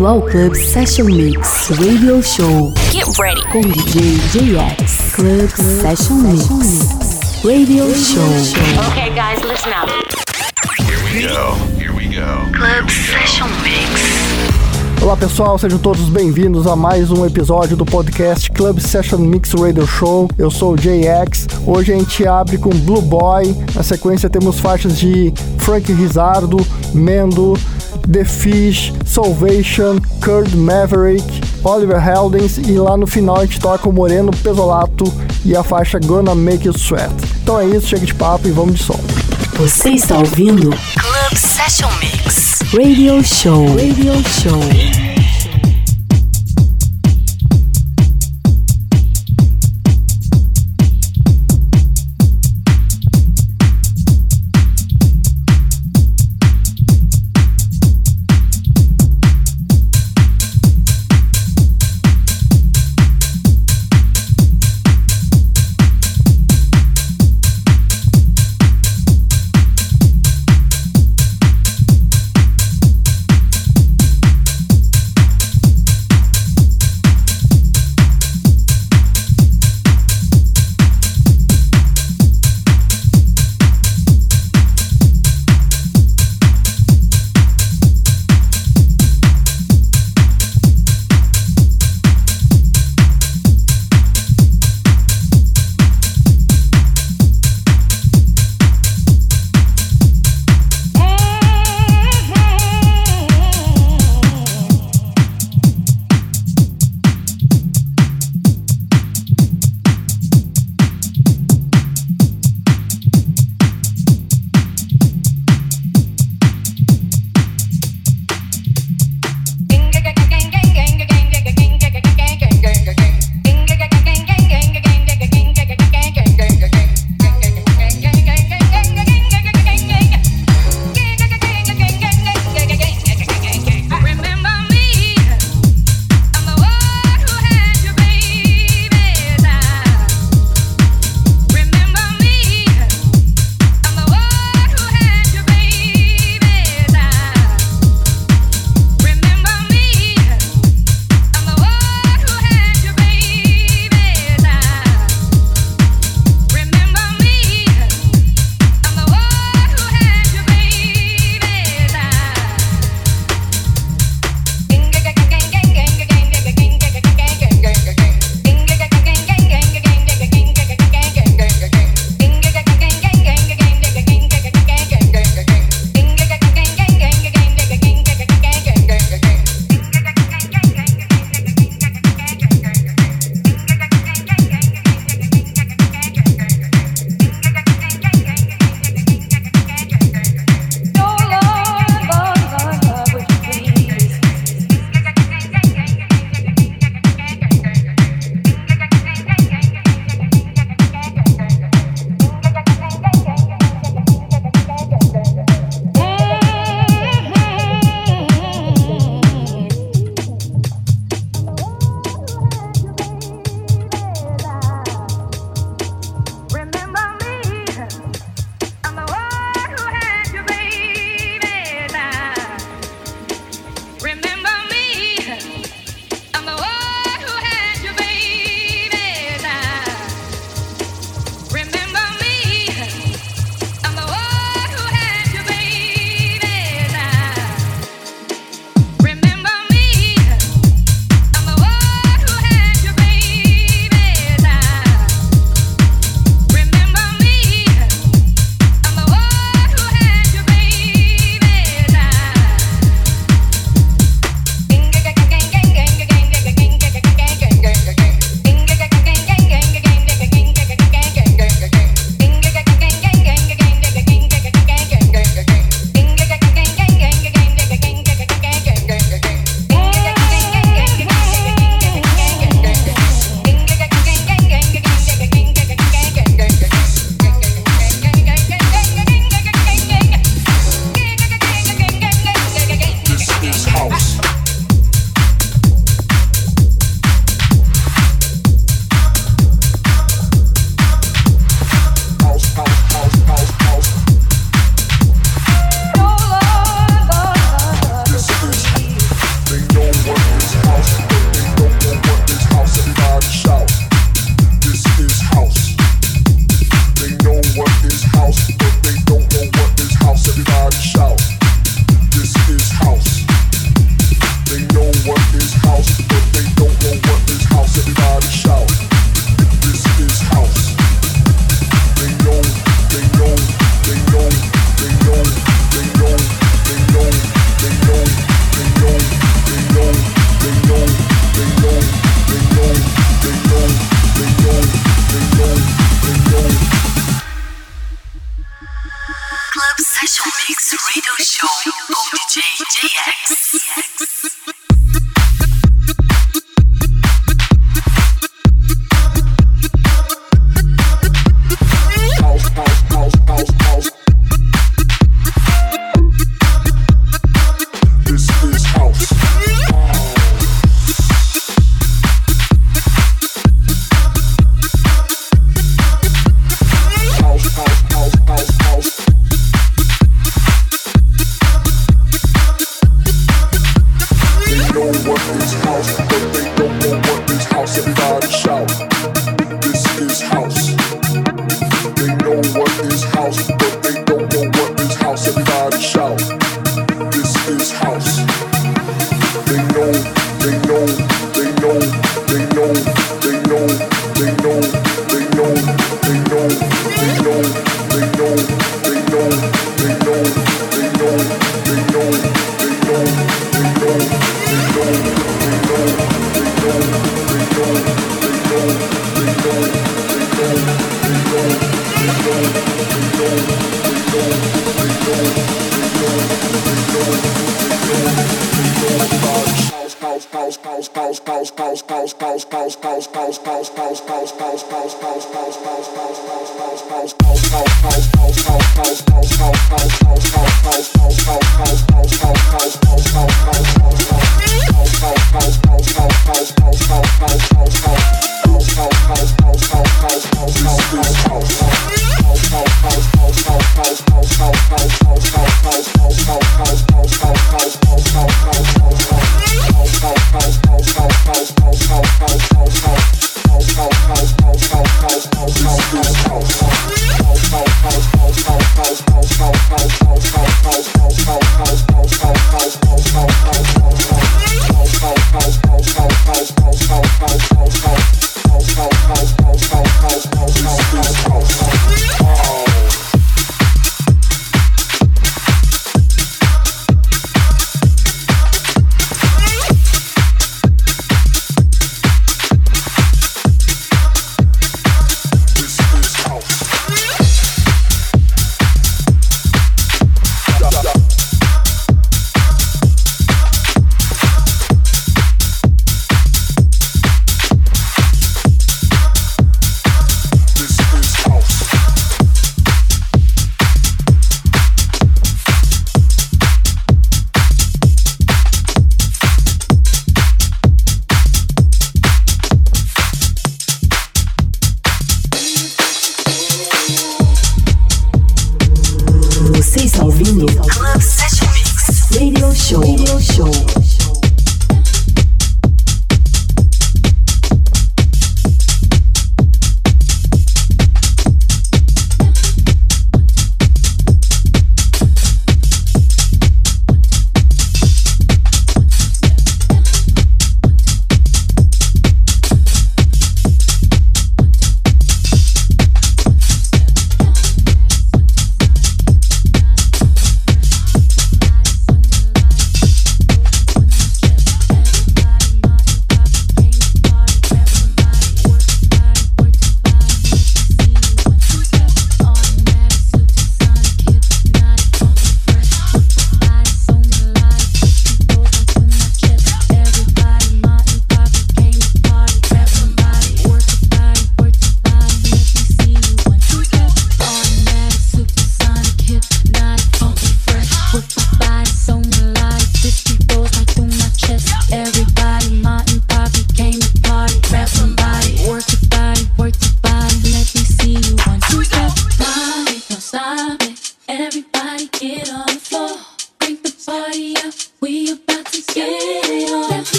bem-vindo ao Club Session Mix Radio Show. Get ready. Com DJ JX. Club, Club Session Mix Radio Show. Okay, guys, listen up. Here we go. Here we go. Club Session Mix. Olá pessoal, sejam todos bem-vindos a mais um episódio do podcast Club Session Mix Radio Show. Eu sou o JX. Hoje a gente abre com Blue Boy. Na sequência temos faixas de Frank Rizardo, Mendo, The Fish, Salvation, Kurt Maverick, Oliver Heldens e lá no final a gente toca o Moreno Pesolato e a faixa Gonna Make You Sweat. Então é isso, chega de papo e vamos de som. Você está ouvindo Club Session Mix. Radio Show. Radio Show.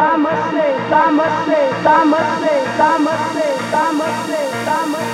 Thomas, Thomas, Thomas, Thomas, Thomas, Thomas, Thomas, Thomas,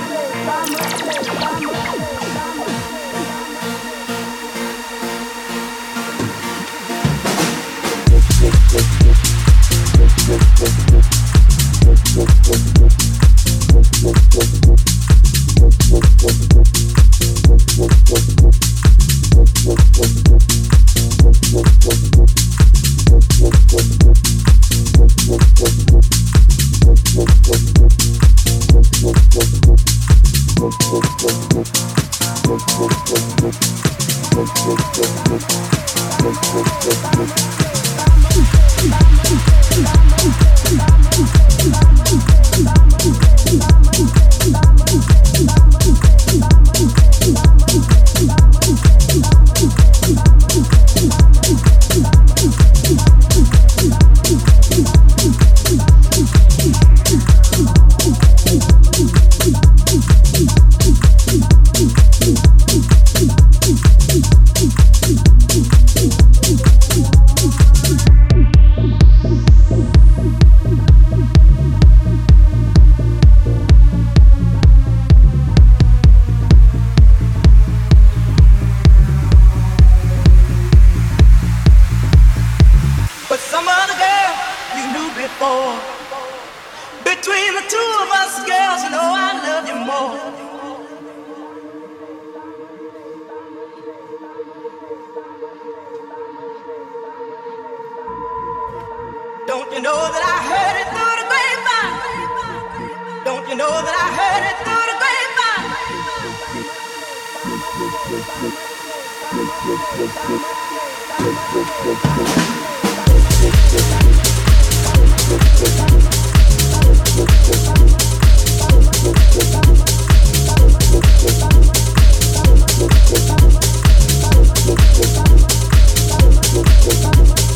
know that I heard it through the grapevine? Don't you know that I heard it through the grapevine? Thank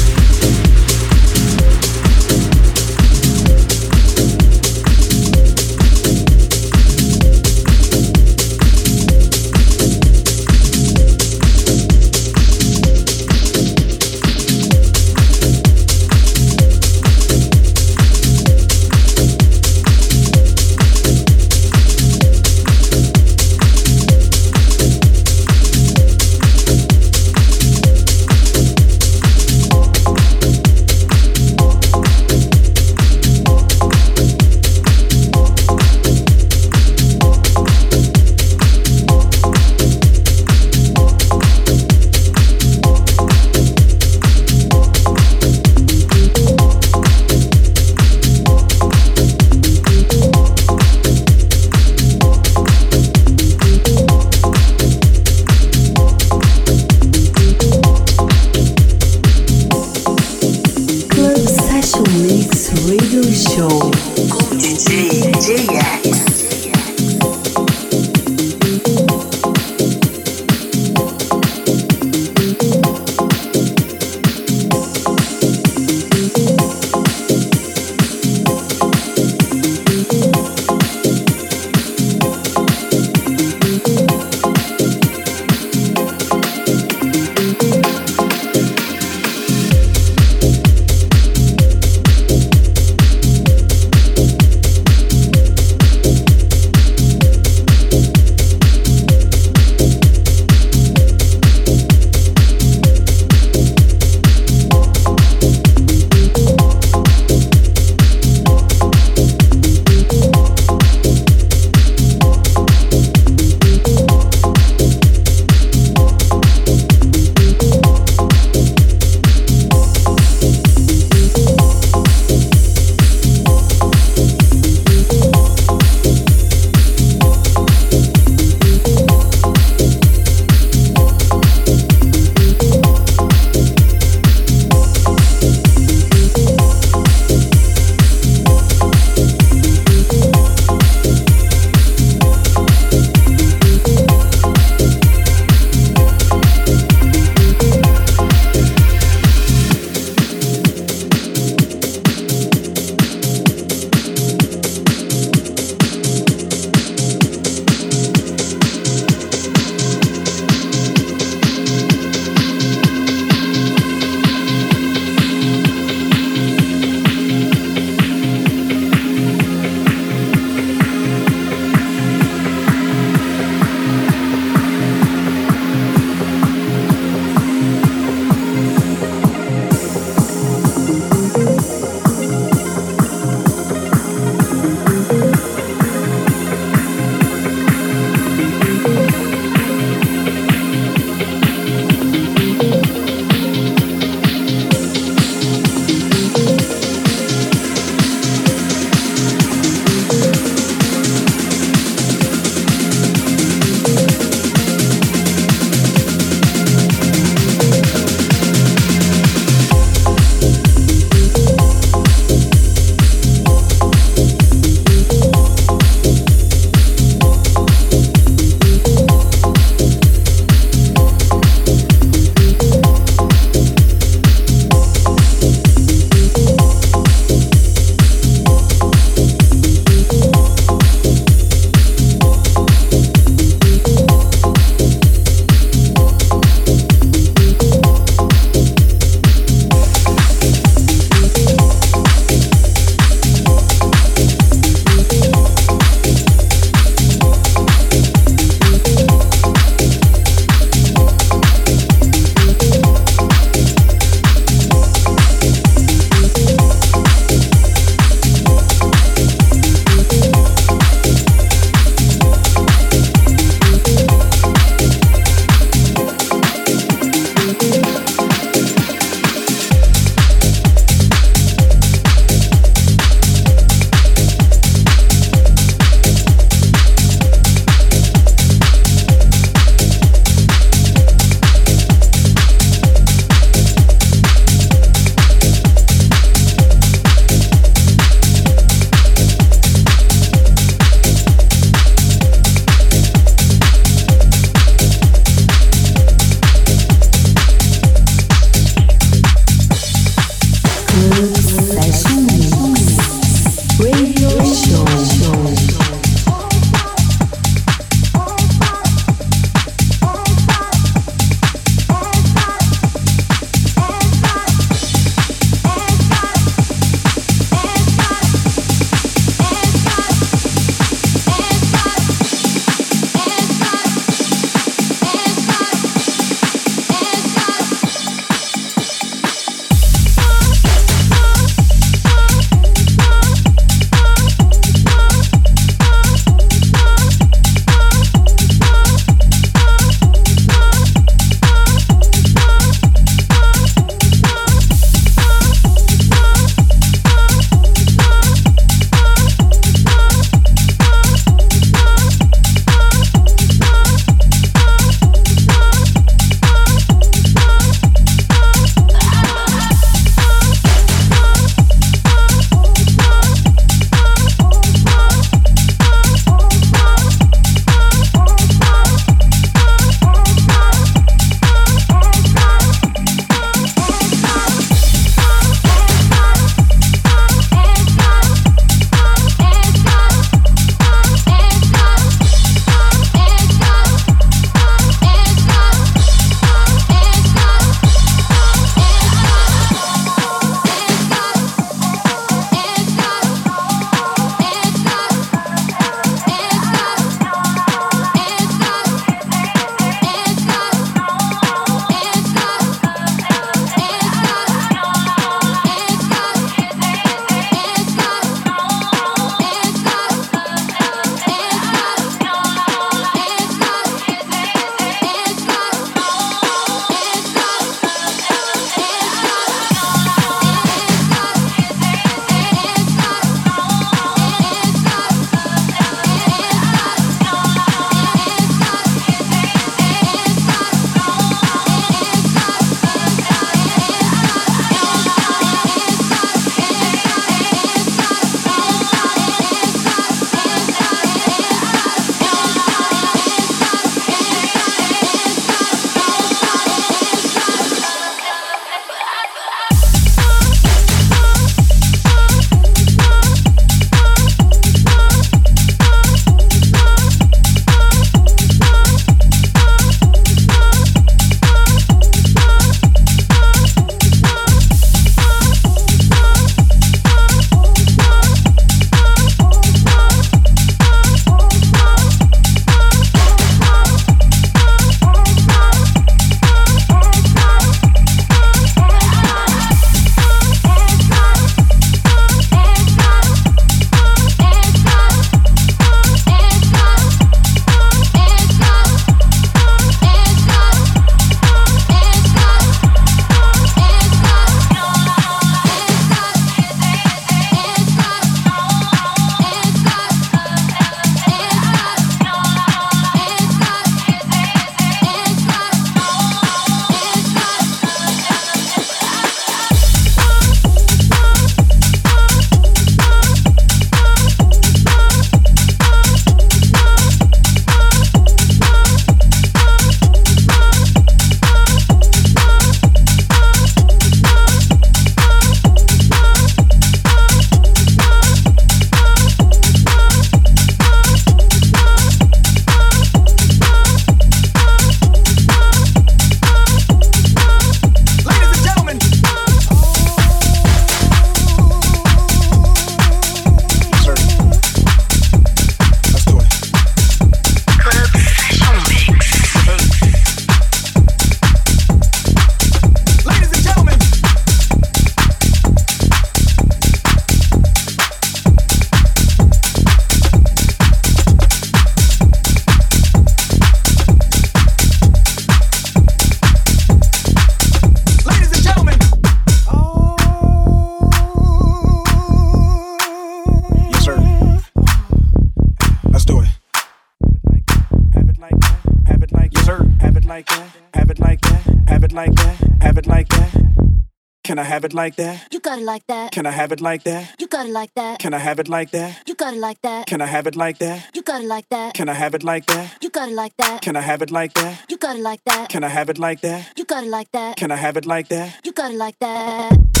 have it like that? You got it like that. Can I have it like that? You got it like that. Can I have it like that? You got it like that. Can I have it like that? You got it like that. Can I have it like that? You got it like that. Can I have it like that? You got it like that. Can I have it like that? You got it like that. Can I have it like that? You got it like that.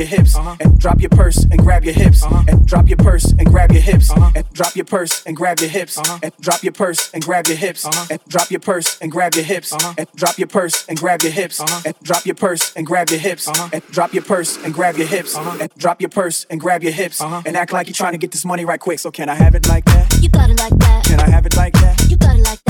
Your hips uh-huh. and drop your purse and grab your hips uh-huh. and drop your purse and grab your hips uh-huh. and drop your purse and grab your hips uh-huh. and drop your purse and grab your hips uh-huh. and drop your purse and grab your hips uh-huh. and drop your purse and grab your hips uh-huh. and drop your purse and grab your hips uh-huh. and drop your purse and grab your hips uh-huh. and drop your purse and grab your hips uh-huh. and act like you're trying to get this money right quick so can I have it like that You got it like that. Can I have it like that You got it like that.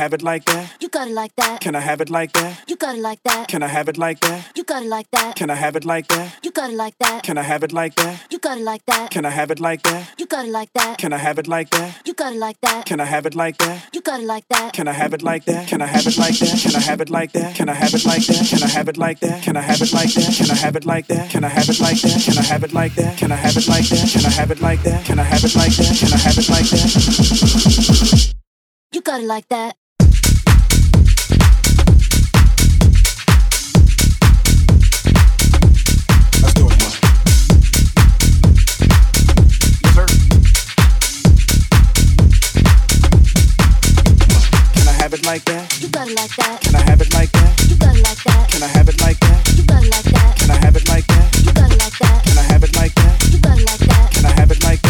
have it like that? You got it like that. Can I have it like that? You got it like that. Can I have it like that? You got it like that. Can I have it like that? You got it like that. Can I have it like that? You got it like that. Can I have it like that? You got it like that. Can I have it like that? You got it like that. Can I have it like that? You got it like that. Can I have it like that? Can I have it like that? Can I have it like that? Can I have it like that? Can I have it like that? Can I have it like that? Can I have it like that? Can I have it like that? Can I have it like that? Can I have it like that? Can I have it like that? Can I have it like that? Can I have it like that? You got it like that. Let's do it. Yes, sir. Can I have it like that? You got it like that. Can I have it like that? You got it like that. Can I have it like that? You got it like that. Can I have it like that? You got it like that. Can I have it like that? You got it like that. Can I have it like that?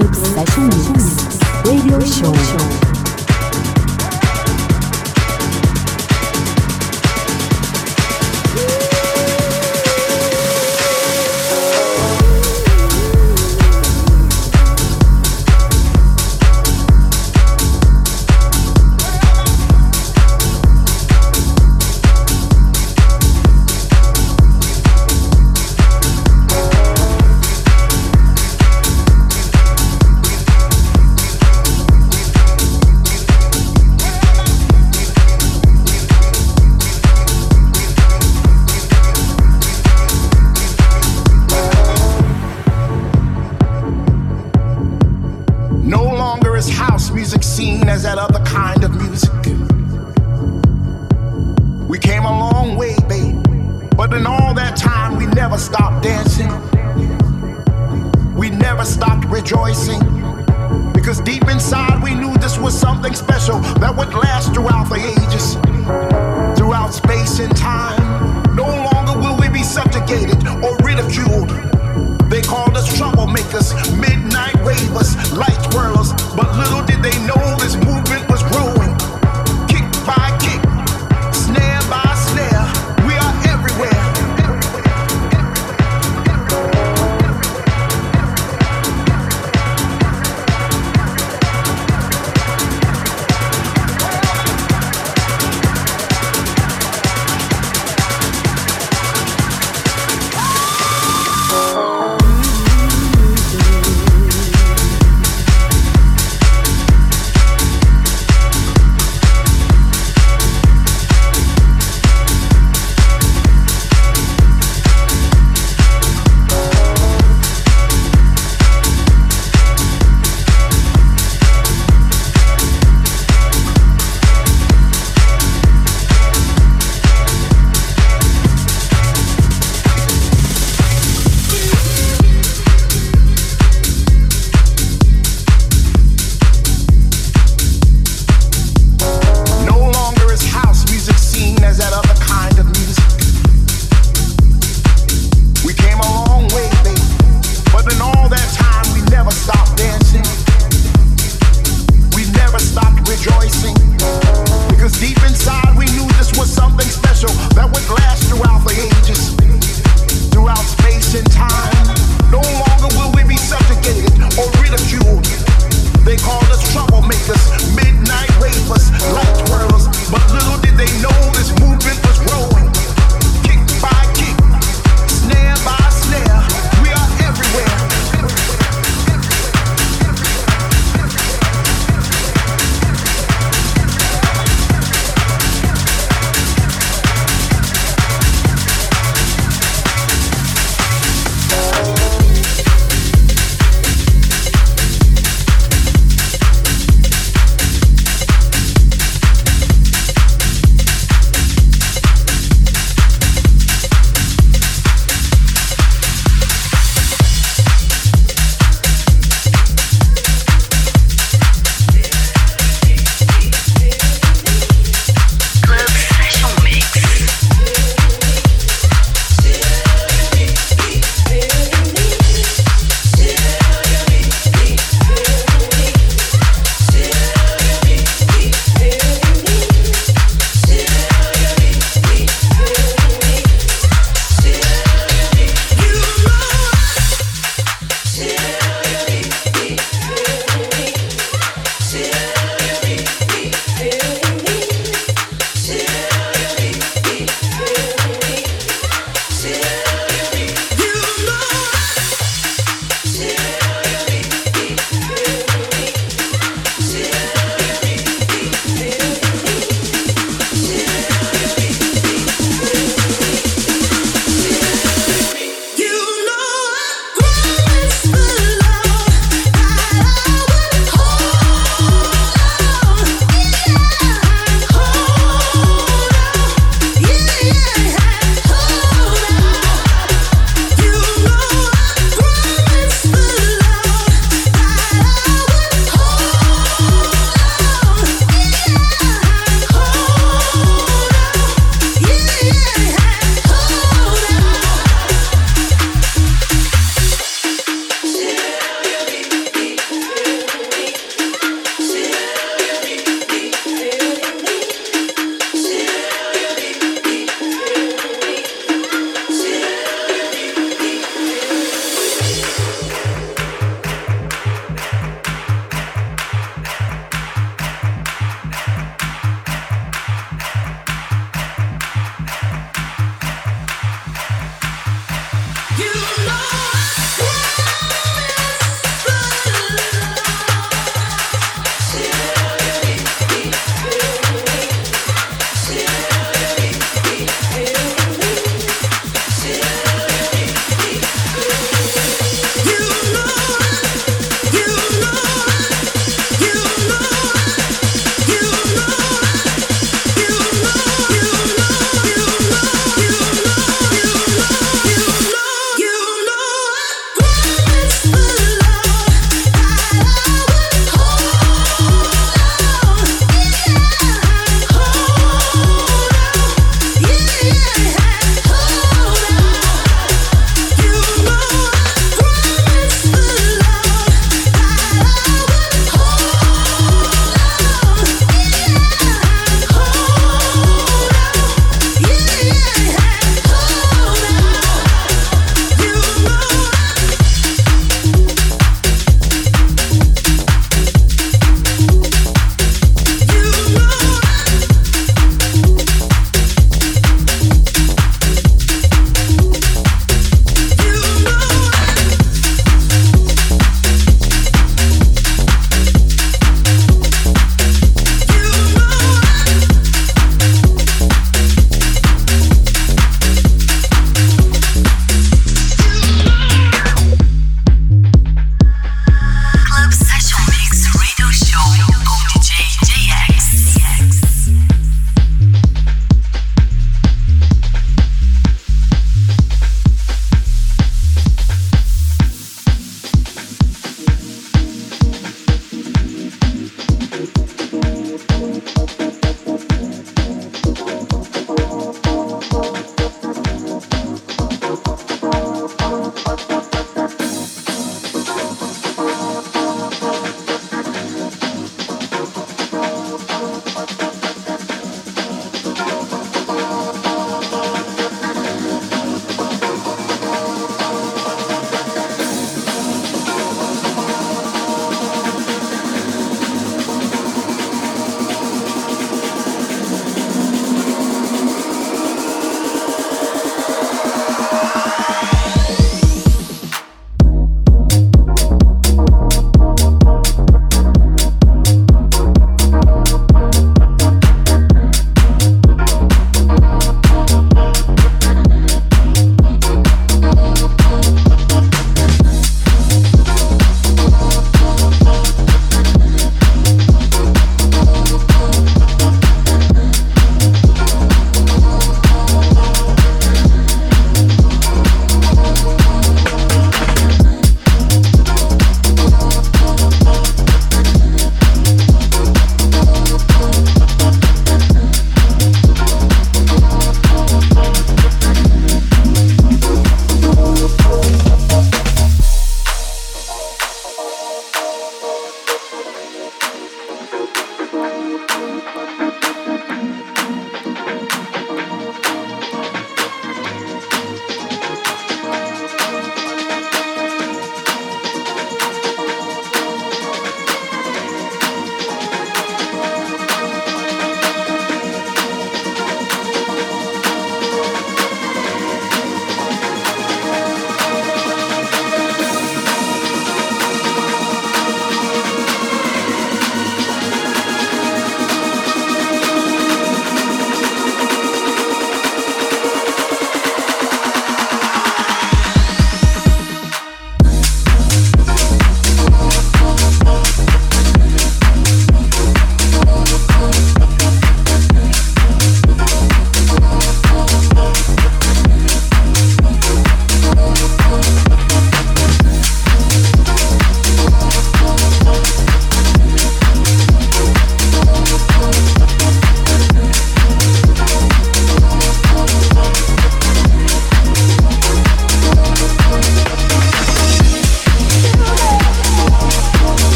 Oops, 来处女，Radio Show。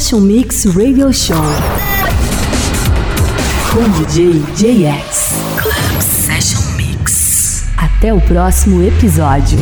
Session Mix Radio Show com DJ JX. Club Session Mix. Até o próximo episódio.